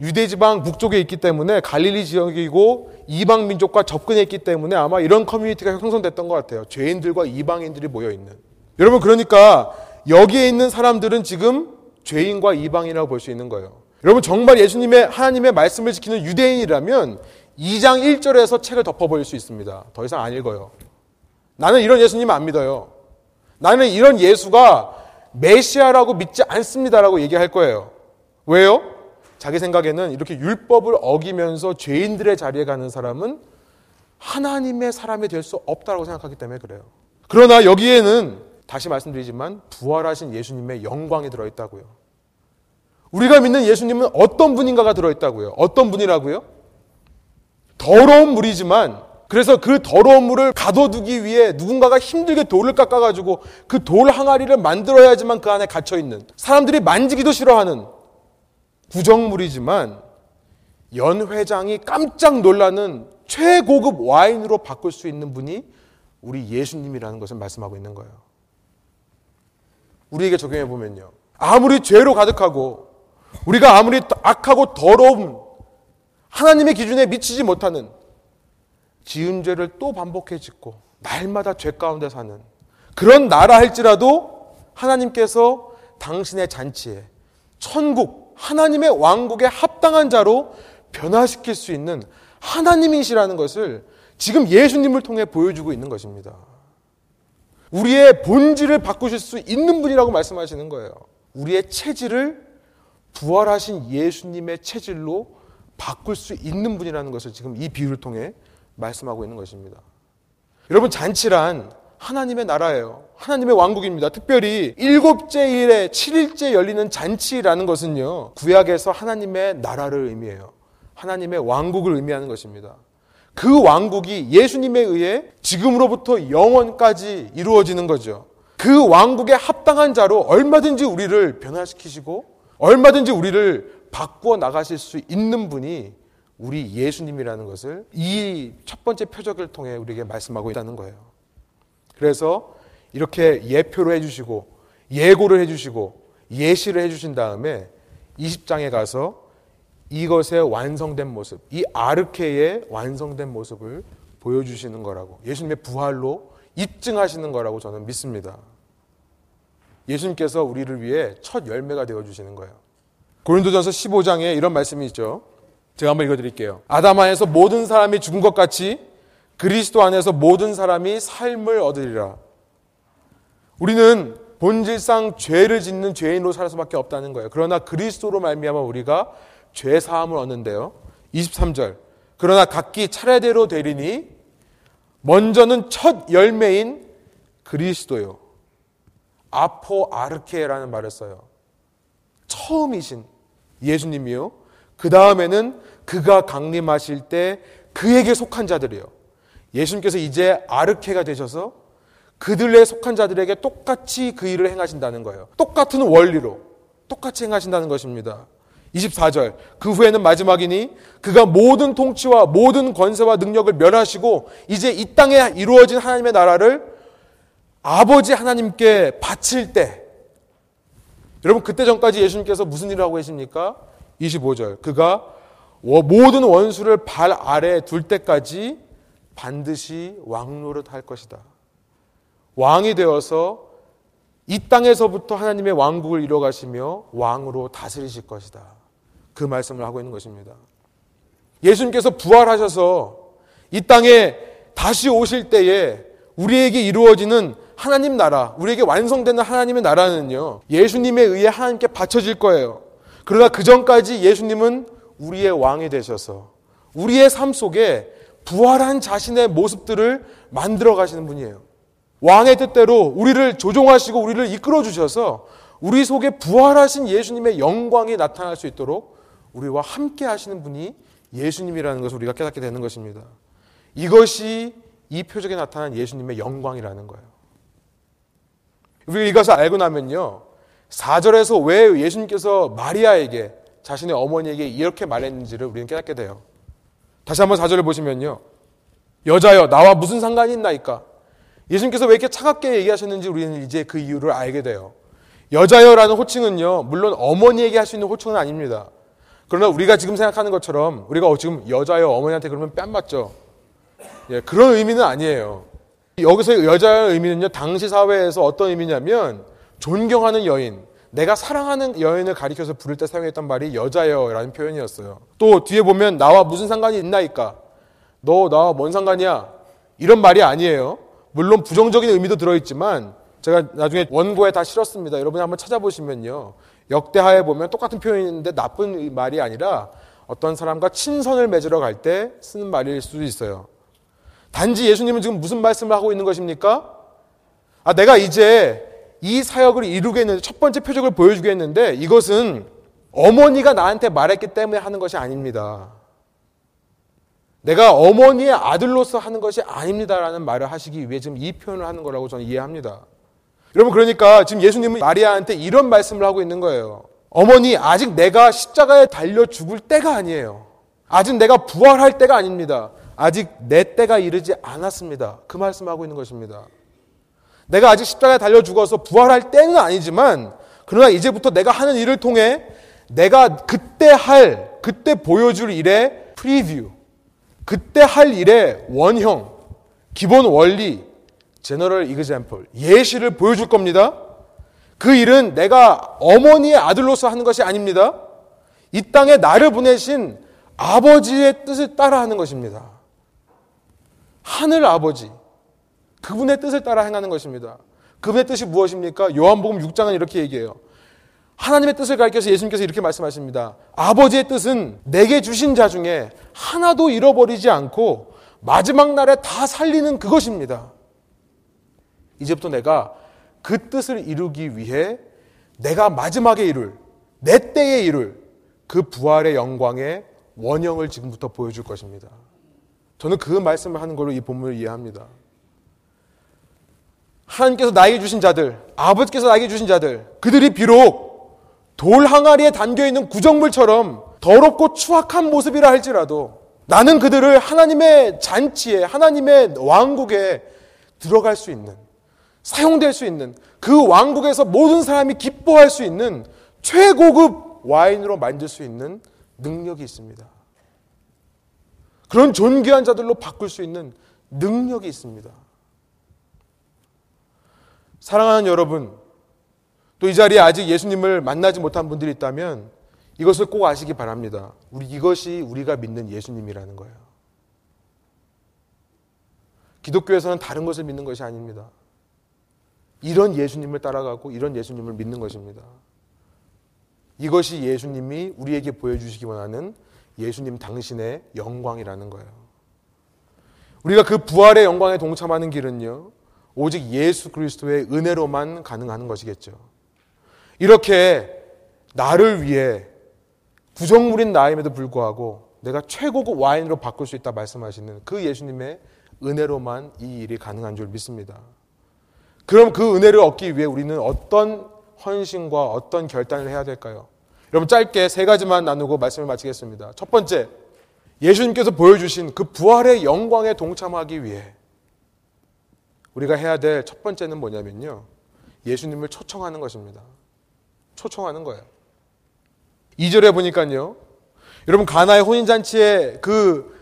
S1: 유대 지방 북쪽에 있기 때문에 갈릴리 지역이고 이방 민족과 접근해 있기 때문에 아마 이런 커뮤니티가 형성됐던 것 같아요. 죄인들과 이방인들이 모여 있는. 여러분 그러니까 여기에 있는 사람들은 지금 죄인과 이방이라고 볼 수 있는 거예요. 여러분 정말 예수님의 하나님의 말씀을 지키는 유대인이라면 2장 1절에서 책을 덮어버릴 수 있습니다. 더 이상 안 읽어요. 나는 이런 예수님 안 믿어요. 나는 이런 예수가 메시아라고 믿지 않습니다라고 얘기할 거예요. 왜요? 자기 생각에는 이렇게 율법을 어기면서 죄인들의 자리에 가는 사람은 하나님의 사람이 될 수 없다고 생각하기 때문에 그래요. 그러나 여기에는 다시 말씀드리지만 부활하신 예수님의 영광이 들어있다고요. 우리가 믿는 예수님은 어떤 분인가가 들어있다고요. 어떤 분이라고요? 더러운 물이지만 그래서 그 더러운 물을 가둬두기 위해 누군가가 힘들게 돌을 깎아가지고 그 돌 항아리를 만들어야지만 그 안에 갇혀있는 사람들이 만지기도 싫어하는 구정물이지만 연 회장이 깜짝 놀라는 최고급 와인으로 바꿀 수 있는 분이 우리 예수님이라는 것을 말씀하고 있는 거예요. 우리에게 적용해 보면요. 아무리 죄로 가득하고 우리가 아무리 악하고 더러운 하나님의 기준에 미치지 못하는 지은 죄를 또 반복해 짓고 날마다 죄 가운데 사는 그런 나라 할지라도 하나님께서 당신의 잔치에 천국 하나님의 왕국에 합당한 자로 변화시킬 수 있는 하나님이시라는 것을 지금 예수님을 통해 보여주고 있는 것입니다. 우리의 본질을 바꾸실 수 있는 분이라고 말씀하시는 거예요. 우리의 체질을 부활하신 예수님의 체질로 바꿀 수 있는 분이라는 것을 지금 이 비유를 통해 말씀하고 있는 것입니다. 여러분, 잔치란 하나님의 나라예요. 하나님의 왕국입니다. 특별히 일곱째 일에 7일째 열리는 잔치라는 것은요, 구약에서 하나님의 나라를 의미해요. 하나님의 왕국을 의미하는 것입니다. 그 왕국이 예수님에 의해 지금으로부터 영원까지 이루어지는 거죠. 그 왕국에 합당한 자로 얼마든지 우리를 변화시키시고 얼마든지 우리를 바꾸어 나가실 수 있는 분이 우리 예수님이라는 것을 이 첫 번째 표적을 통해 우리에게 말씀하고 있다는 거예요. 그래서 이렇게 예표로 해주시고 예고를 해주시고 예시를 해주신 다음에 20장에 가서 이것의 완성된 모습, 이 아르케의 완성된 모습을 보여주시는 거라고 예수님의 부활로 입증하시는 거라고 저는 믿습니다. 예수님께서 우리를 위해 첫 열매가 되어 주시는 거예요. 고린도전서 15장에 이런 말씀이 있죠. 제가 한번 읽어 드릴게요. 아담 안에서 모든 사람이 죽은 것 같이 그리스도 안에서 모든 사람이 삶을 얻으리라. 우리는 본질상 죄를 짓는 죄인으로 살 수밖에 없다는 거예요. 그러나 그리스도로 말미암아 우리가 죄 사함을 얻는데요. 23절. 그러나 각기 차례대로 되리니 먼저는 첫 열매인 그리스도요. 아포 아르케라는 말을 써요. 처음이신 예수님이요. 그 다음에는 그가 강림하실 때 그에게 속한 자들이요. 예수님께서 이제 아르케가 되셔서 그들에 속한 자들에게 똑같이 그 일을 행하신다는 거예요. 똑같은 원리로 똑같이 행하신다는 것입니다. 24절. 그 후에는 마지막이니 그가 모든 통치와 모든 권세와 능력을 멸하시고 이제 이 땅에 이루어진 하나님의 나라를 아버지 하나님께 바칠 때 여러분 그때 전까지 예수님께서 무슨 일을 하고 계십니까? 25절. 그가 모든 원수를 발 아래 둘 때까지 반드시 왕노릇 할 것이다. 왕이 되어서 이 땅에서부터 하나님의 왕국을 이뤄가시며 왕으로 다스리실 것이다. 그 말씀을 하고 있는 것입니다. 예수님께서 부활하셔서 이 땅에 다시 오실 때에 우리에게 이루어지는 하나님 나라, 우리에게 완성되는 하나님의 나라는요, 예수님에 의해 하나님께 바쳐질 거예요. 그러나 그 전까지 예수님은 우리의 왕이 되셔서 우리의 삶 속에 부활한 자신의 모습들을 만들어 가시는 분이에요. 왕의 뜻대로 우리를 조종하시고 우리를 이끌어 주셔서 우리 속에 부활하신 예수님의 영광이 나타날 수 있도록 우리와 함께 하시는 분이 예수님이라는 것을 우리가 깨닫게 되는 것입니다. 이것이 이 표적에 나타난 예수님의 영광이라는 거예요. 우리가 이것을 알고 나면요. 4절에서 왜 예수님께서 마리아에게 자신의 어머니에게 이렇게 말했는지를 우리는 깨닫게 돼요. 다시 한번 4절을 보시면요. 여자여, 나와 무슨 상관이 있나이까? 예수님께서 왜 이렇게 차갑게 얘기하셨는지 우리는 이제 그 이유를 알게 돼요. 여자여라는 호칭은요, 물론 어머니에게 할 수 있는 호칭은 아닙니다. 그러나 우리가 지금 생각하는 것처럼 우리가 지금 여자여 어머니한테 그러면 뺨 맞죠. 예, 그런 의미는 아니에요. 여기서 여자의 의미는요, 당시 사회에서 어떤 의미냐면 존경하는 여인, 내가 사랑하는 여인을 가리켜서 부를 때 사용했던 말이 여자여라는 표현이었어요. 또 뒤에 보면 나와 무슨 상관이 있나이까? 너 나와 뭔 상관이야? 이런 말이 아니에요. 물론 부정적인 의미도 들어있지만 제가 나중에 원고에 다 실었습니다. 여러분이 한번 찾아보시면요. 역대하에 보면 똑같은 표현인데 나쁜 말이 아니라 어떤 사람과 친선을 맺으러 갈 때 쓰는 말일 수도 있어요. 단지 예수님은 지금 무슨 말씀을 하고 있는 것입니까? 아, 내가 이제 이 사역을 이루겠는데 첫 번째 표적을 보여주겠는데 이것은 어머니가 나한테 말했기 때문에 하는 것이 아닙니다. 내가 어머니의 아들로서 하는 것이 아닙니다라는 말을 하시기 위해 지금 이 표현을 하는 거라고 저는 이해합니다. 여러분 그러니까 지금 예수님은 마리아한테 이런 말씀을 하고 있는 거예요. 어머니 아직 내가 십자가에 달려 죽을 때가 아니에요. 아직 내가 부활할 때가 아닙니다. 아직 내 때가 이르지 않았습니다. 그 말씀하고 있는 것입니다. 내가 아직 십자가에 달려 죽어서 부활할 때는 아니지만 그러나 이제부터 내가 하는 일을 통해 내가 그때 할 그때 보여줄 일의 프리뷰 그때 할 일의 원형 기본 원리 제너럴 이그젬플 예시를 보여줄 겁니다. 그 일은 내가 어머니의 아들로서 하는 것이 아닙니다. 이 땅에 나를 보내신 아버지의 뜻을 따라 하는 것입니다. 하늘 아버지, 그분의 뜻을 따라 행하는 것입니다. 그분의 뜻이 무엇입니까? 요한복음 6장은 이렇게 얘기해요. 하나님의 뜻을 가르쳐서 예수님께서 이렇게 말씀하십니다. 아버지의 뜻은 내게 주신 자 중에 하나도 잃어버리지 않고 마지막 날에 다 살리는 그것입니다. 이제부터 내가 그 뜻을 이루기 위해 내가 마지막에 이룰, 내 때에 이룰 그 부활의 영광의 원형을 지금부터 보여줄 것입니다. 저는 그 말씀을 하는 걸로 이 본문을 이해합니다. 하나님께서 나에게 주신 자들, 아버지께서 나에게 주신 자들, 그들이 비록 돌 항아리에 담겨 있는 구정물처럼 더럽고 추악한 모습이라 할지라도 나는 그들을 하나님의 잔치에, 하나님의 왕국에 들어갈 수 있는, 사용될 수 있는, 그 왕국에서 모든 사람이 기뻐할 수 있는 최고급 와인으로 만들 수 있는 능력이 있습니다. 그런 존귀한 자들로 바꿀 수 있는 능력이 있습니다. 사랑하는 여러분, 또 이 자리에 아직 예수님을 만나지 못한 분들이 있다면 이것을 꼭 아시기 바랍니다. 우리 이것이 우리가 믿는 예수님이라는 거예요. 기독교에서는 다른 것을 믿는 것이 아닙니다. 이런 예수님을 따라가고 이런 예수님을 믿는 것입니다. 이것이 예수님이 우리에게 보여주시기 원하는 예수님 당신의 영광이라는 거예요. 우리가 그 부활의 영광에 동참하는 길은요, 오직 예수 그리스도의 은혜로만 가능한 것이겠죠. 이렇게 나를 위해 부정물인 나임에도 불구하고 내가 최고급 와인으로 바꿀 수 있다 말씀하시는 그 예수님의 은혜로만 이 일이 가능한 줄 믿습니다. 그럼 그 은혜를 얻기 위해 우리는 어떤 헌신과 어떤 결단을 해야 될까요? 여러분 짧게 세 가지만 나누고 말씀을 마치겠습니다. 첫 번째, 예수님께서 보여주신 그 부활의 영광에 동참하기 위해 우리가 해야 될 첫 번째는 뭐냐면요. 예수님을 초청하는 것입니다. 초청하는 거예요. 2절에 보니까요. 여러분 가나의 혼인잔치에 그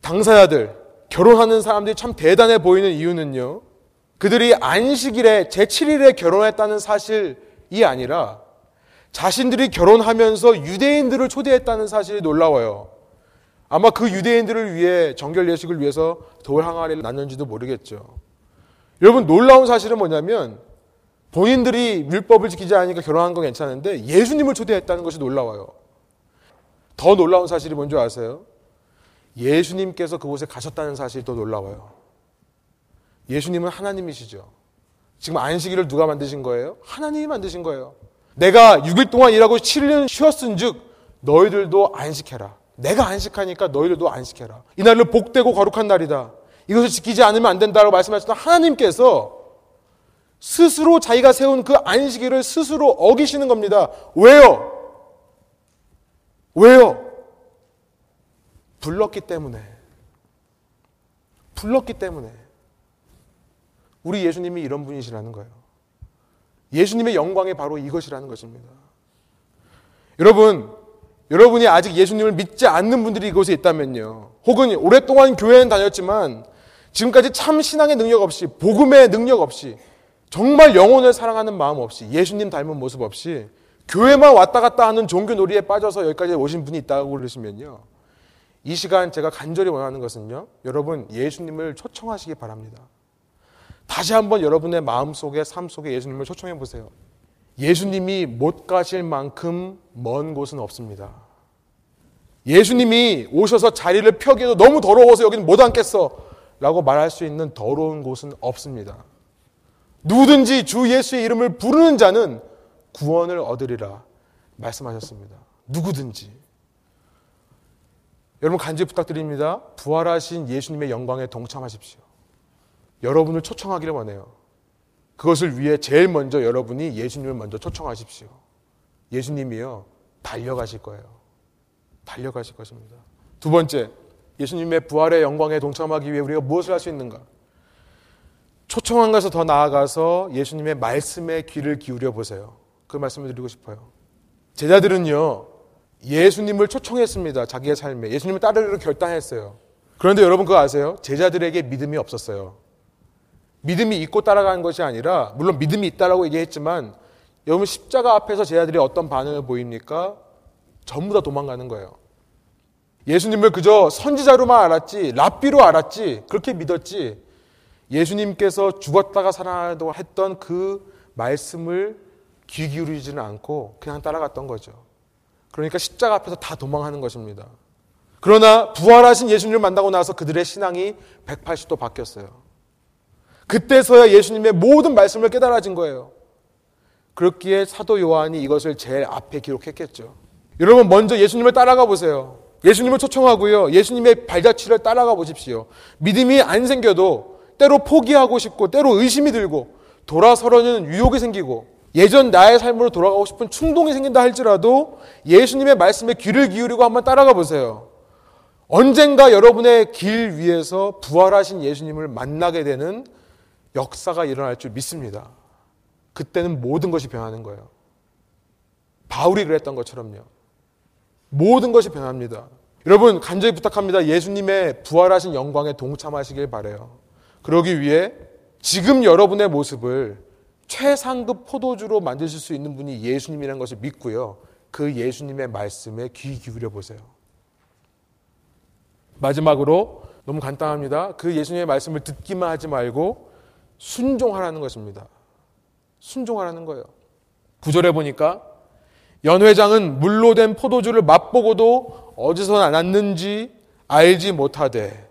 S1: 당사자들 결혼하는 사람들이 참 대단해 보이는 이유는요. 그들이 안식일에 제7일에 결혼했다는 사실이 아니라 자신들이 결혼하면서 유대인들을 초대했다는 사실이 놀라워요. 아마 그 유대인들을 위해 정결 예식을 위해서 돌 항아리를 놨는지도 모르겠죠. 여러분 놀라운 사실은 뭐냐면 본인들이 율법을 지키지 않으니까 결혼한 건 괜찮은데 예수님을 초대했다는 것이 놀라워요. 더 놀라운 사실이 뭔지 아세요? 예수님께서 그곳에 가셨다는 사실이 더 놀라워요. 예수님은 하나님이시죠. 지금 안식일을 누가 만드신 거예요? 하나님이 만드신 거예요. 내가 6일 동안 일하고 7일 쉬었은 즉 너희들도 안식해라. 내가 안식하니까 너희들도 안식해라. 이날은 복되고 거룩한 날이다. 이것을 지키지 않으면 안 된다고 말씀하셨던 하나님께서 스스로 자기가 세운 그 안식일을 스스로 어기시는 겁니다. 왜요? 왜요? 불렀기 때문에. 불렀기 때문에. 우리 예수님이 이런 분이시라는 거예요. 예수님의 영광이 바로 이것이라는 것입니다. 여러분, 여러분이 아직 예수님을 믿지 않는 분들이 이곳에 있다면요. 혹은 오랫동안 교회는 다녔지만 지금까지 참 신앙의 능력 없이, 복음의 능력 없이, 정말 영혼을 사랑하는 마음 없이, 예수님 닮은 모습 없이, 교회만 왔다 갔다 하는 종교 놀이에 빠져서 여기까지 오신 분이 있다고 그러시면요. 이 시간 제가 간절히 원하는 것은요. 여러분, 예수님을 초청하시기 바랍니다. 다시 한번 여러분의 마음 속에, 삶 속에 예수님을 초청해 보세요. 예수님이 못 가실 만큼 먼 곳은 없습니다. 예수님이 오셔서 자리를 펴기에도 너무 더러워서 여기는 못 앉겠어. 라고 말할 수 있는 더러운 곳은 없습니다. 누구든지 주 예수의 이름을 부르는 자는 구원을 얻으리라 말씀하셨습니다. 누구든지. 여러분 간절히 부탁드립니다. 부활하신 예수님의 영광에 동참하십시오. 여러분을 초청하기를 원해요. 그것을 위해 제일 먼저 여러분이 예수님을 먼저 초청하십시오. 예수님이요. 달려가실 거예요. 달려가실 것입니다. 두 번째, 예수님의 부활의 영광에 동참하기 위해 우리가 무엇을 할 수 있는가? 초청한 것에서 더 나아가서 예수님의 말씀에 귀를 기울여 보세요. 그 말씀을 드리고 싶어요. 제자들은요, 예수님을 초청했습니다. 자기의 삶에. 예수님을 따르기로 결단했어요. 그런데 여러분 그거 아세요? 제자들에게 믿음이 없었어요. 믿음이 있고 따라가는 것이 아니라, 물론 믿음이 있다라고 얘기했지만, 여러분 십자가 앞에서 제자들이 어떤 반응을 보입니까? 전부 다 도망가는 거예요. 예수님을 그저 선지자로만 알았지, 랍비로 알았지, 그렇게 믿었지, 예수님께서 죽었다가 살아나다고 했던 그 말씀을 귀 기울이지는 않고 그냥 따라갔던 거죠. 그러니까 십자가 앞에서 다 도망하는 것입니다. 그러나 부활하신 예수님을 만나고 나서 그들의 신앙이 180도 바뀌었어요. 그때서야 예수님의 모든 말씀을 깨달아진 거예요. 그렇기에 사도 요한이 이것을 제일 앞에 기록했겠죠. 여러분 먼저 예수님을 따라가 보세요. 예수님을 초청하고요. 예수님의 발자취를 따라가 보십시오. 믿음이 안 생겨도 때로 포기하고 싶고 때로 의심이 들고 돌아서려는 유혹이 생기고 예전 나의 삶으로 돌아가고 싶은 충동이 생긴다 할지라도 예수님의 말씀에 귀를 기울이고 한번 따라가 보세요. 언젠가 여러분의 길 위에서 부활하신 예수님을 만나게 되는 역사가 일어날 줄 믿습니다. 그때는 모든 것이 변하는 거예요. 바울이 그랬던 것처럼요. 모든 것이 변합니다. 여러분 간절히 부탁합니다. 예수님의 부활하신 영광에 동참하시길 바래요. 그러기 위해 지금 여러분의 모습을 최상급 포도주로 만드실 수 있는 분이 예수님이라는 것을 믿고요. 그 예수님의 말씀에 귀 기울여 보세요. 마지막으로 너무 간단합니다. 그 예수님의 말씀을 듣기만 하지 말고 순종하라는 것입니다. 순종하라는 거예요. 구절에 보니까 연 회장은 물로 된 포도주를 맛보고도 어디서 났는지 알지 못하되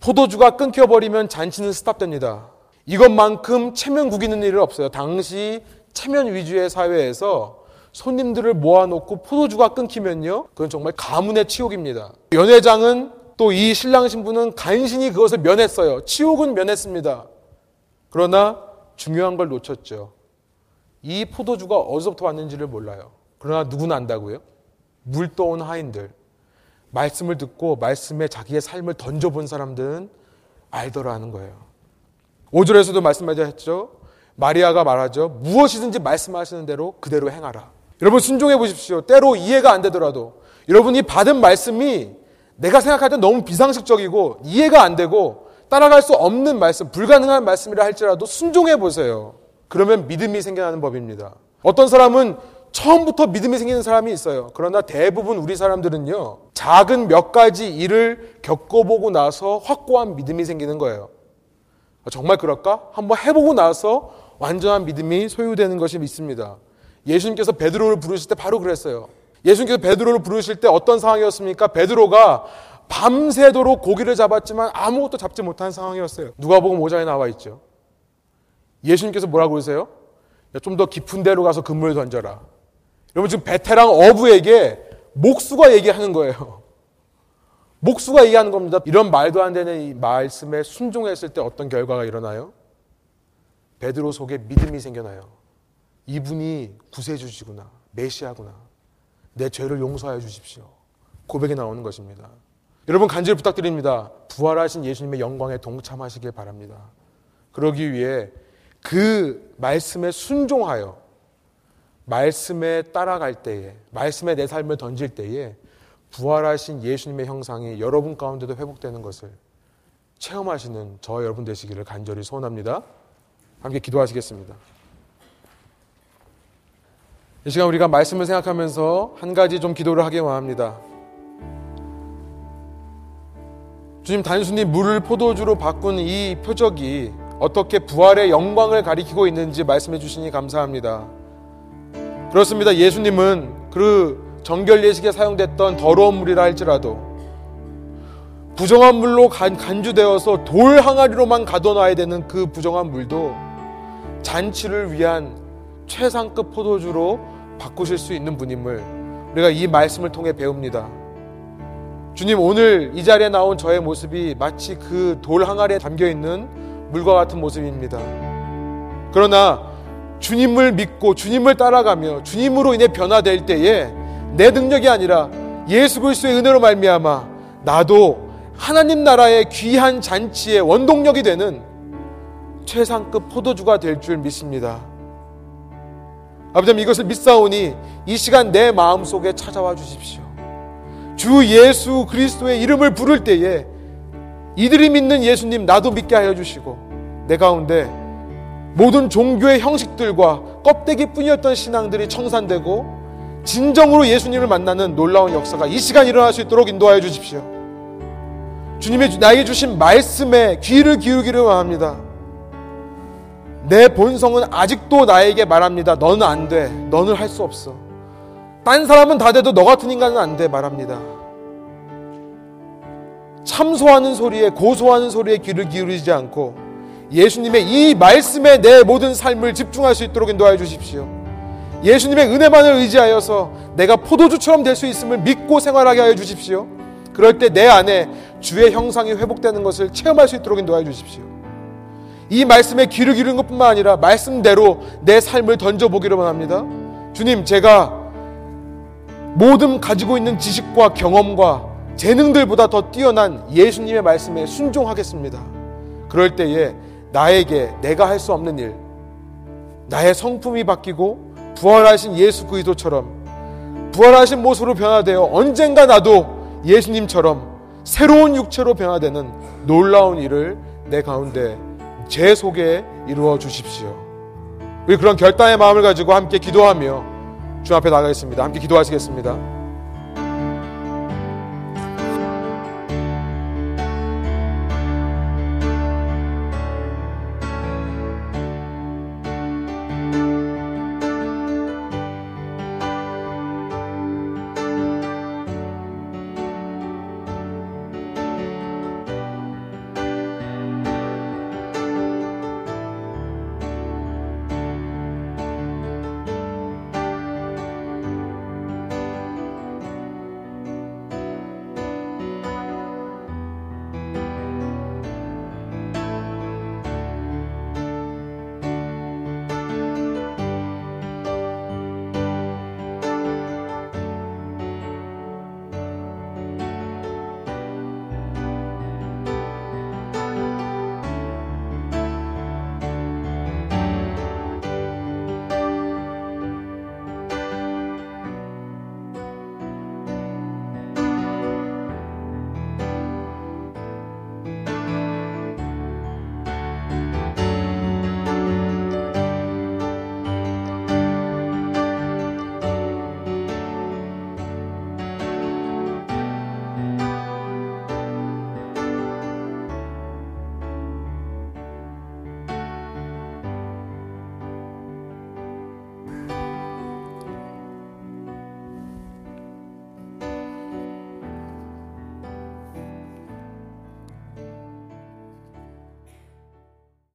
S1: 포도주가 끊겨버리면 잔치는 스탑됩니다. 이것만큼 체면 구기는 일은 없어요. 당시 체면 위주의 사회에서 손님들을 모아놓고 포도주가 끊기면요. 그건 정말 가문의 치욕입니다. 연회장은 또 이 신랑 신부는 간신히 그것을 면했어요. 치욕은 면했습니다. 그러나 중요한 걸 놓쳤죠. 이 포도주가 어디서부터 왔는지를 몰라요. 그러나 누구나 안다고요? 물 떠온 하인들. 말씀을 듣고 말씀에 자기의 삶을 던져본 사람들은 알더라는 거예요. 5절에서도 말씀하셨죠. 마리아가 말하죠. 무엇이든지 말씀하시는 대로 그대로 행하라. 여러분 순종해 보십시오. 때로 이해가 안 되더라도 여러분이 받은 말씀이 내가 생각할 때 너무 비상식적이고 이해가 안 되고 따라갈 수 없는 말씀, 불가능한 말씀이라 할지라도 순종해 보세요. 그러면 믿음이 생겨나는 법입니다. 어떤 사람은 처음부터 믿음이 생기는 사람이 있어요. 그러나 대부분 우리 사람들은요, 작은 몇 가지 일을 겪어보고 나서 확고한 믿음이 생기는 거예요. 정말 그럴까? 한번 해보고 나서 완전한 믿음이 소유되는 것이 있습니다. 예수님께서 베드로를 부르실 때 바로 그랬어요. 예수님께서 베드로를 부르실 때 어떤 상황이었습니까? 베드로가 밤새도록 고기를 잡았지만 아무것도 잡지 못한 상황이었어요. 누가복음 5장에 나와 있죠. 예수님께서 뭐라고 그러세요? 좀 더 깊은 데로 가서 그물을 던져라. 여러분 지금 베테랑 어부에게 목수가 얘기하는 거예요. 목수가 얘기하는 겁니다. 이런 말도 안 되는 이 말씀에 순종했을 때 어떤 결과가 일어나요? 베드로 속에 믿음이 생겨나요. 이분이 구세주시구나. 메시아구나. 내 죄를 용서하여 주십시오. 고백이 나오는 것입니다. 여러분 간절히 부탁드립니다. 부활하신 예수님의 영광에 동참하시길 바랍니다. 그러기 위해 그 말씀에 순종하여 말씀에 따라갈 때에, 말씀에 내 삶을 던질 때에 부활하신 예수님의 형상이 여러분 가운데도 회복되는 것을 체험하시는 저 여러분 되시기를 간절히 소원합니다. 함께 기도하시겠습니다. 이 시간 우리가 말씀을 생각하면서 한 가지 좀 기도를 하기 원합니다. 주님 단순히 물을 포도주로 바꾼 이 표적이 어떻게 부활의 영광을 가리키고 있는지 말씀해 주시니 감사합니다. 그렇습니다. 예수님은 그 정결 예식에 사용됐던 더러운 물이라 할지라도 부정한 물로 간, 간주되어서 돌 항아리로만 가둬놔야 되는 그 부정한 물도 잔치를 위한 최상급 포도주로 바꾸실 수 있는 분임을 우리가 이 말씀을 통해 배웁니다. 주님, 오늘 이 자리에 나온 저의 모습이 마치 그 돌 항아리에 담겨 있는 물과 같은 모습입니다. 그러나 주님을 믿고 주님을 따라가며 주님으로 인해 변화될 때에 내 능력이 아니라 예수 그리스도의 은혜로 말미암아 나도 하나님 나라의 귀한 잔치의 원동력이 되는 최상급 포도주가 될 줄 믿습니다. 아버지 이것을 믿사오니 이 시간 내 마음속에 찾아와 주십시오. 주 예수 그리스도의 이름을 부를 때에 이들이 믿는 예수님 나도 믿게 하여 주시고 내 가운데 모든 종교의 형식들과 껍데기뿐이었던 신앙들이 청산되고 진정으로 예수님을 만나는 놀라운 역사가 이 시간 일어날 수 있도록 인도하여 주십시오. 주님의 나에게 주신 말씀에 귀를 기울기를 원합니다. 내 본성은 아직도 나에게 말합니다. 너는 안 돼. 너는 할 수 없어. 딴 사람은 다 돼도 너 같은 인간은 안 돼. 말합니다. 참소하는 소리에 고소하는 소리에 귀를 기울이지 않고 예수님의 이 말씀에 내 모든 삶을 집중할 수 있도록 인도하여 주십시오. 예수님의 은혜만을 의지하여서 내가 포도주처럼 될 수 있음을 믿고 생활하게 하여 주십시오. 그럴 때 내 안에 주의 형상이 회복되는 것을 체험할 수 있도록 인도하여 주십시오. 이 말씀에 귀를 기르는 것뿐만 아니라 말씀대로 내 삶을 던져보기로만 합니다. 주님, 제가 모든 가지고 있는 지식과 경험과 재능들보다 더 뛰어난 예수님의 말씀에 순종하겠습니다. 그럴 때에 나에게 내가 할 수 없는 일, 나의 성품이 바뀌고 부활하신 예수 그리스도처럼 부활하신 모습으로 변화되어 언젠가 나도 예수님처럼 새로운 육체로 변화되는 놀라운 일을 내 가운데 제 속에 이루어 주십시오. 우리 그런 결단의 마음을 가지고 함께 기도하며 주 앞에 나가겠습니다. 함께 기도하시겠습니다.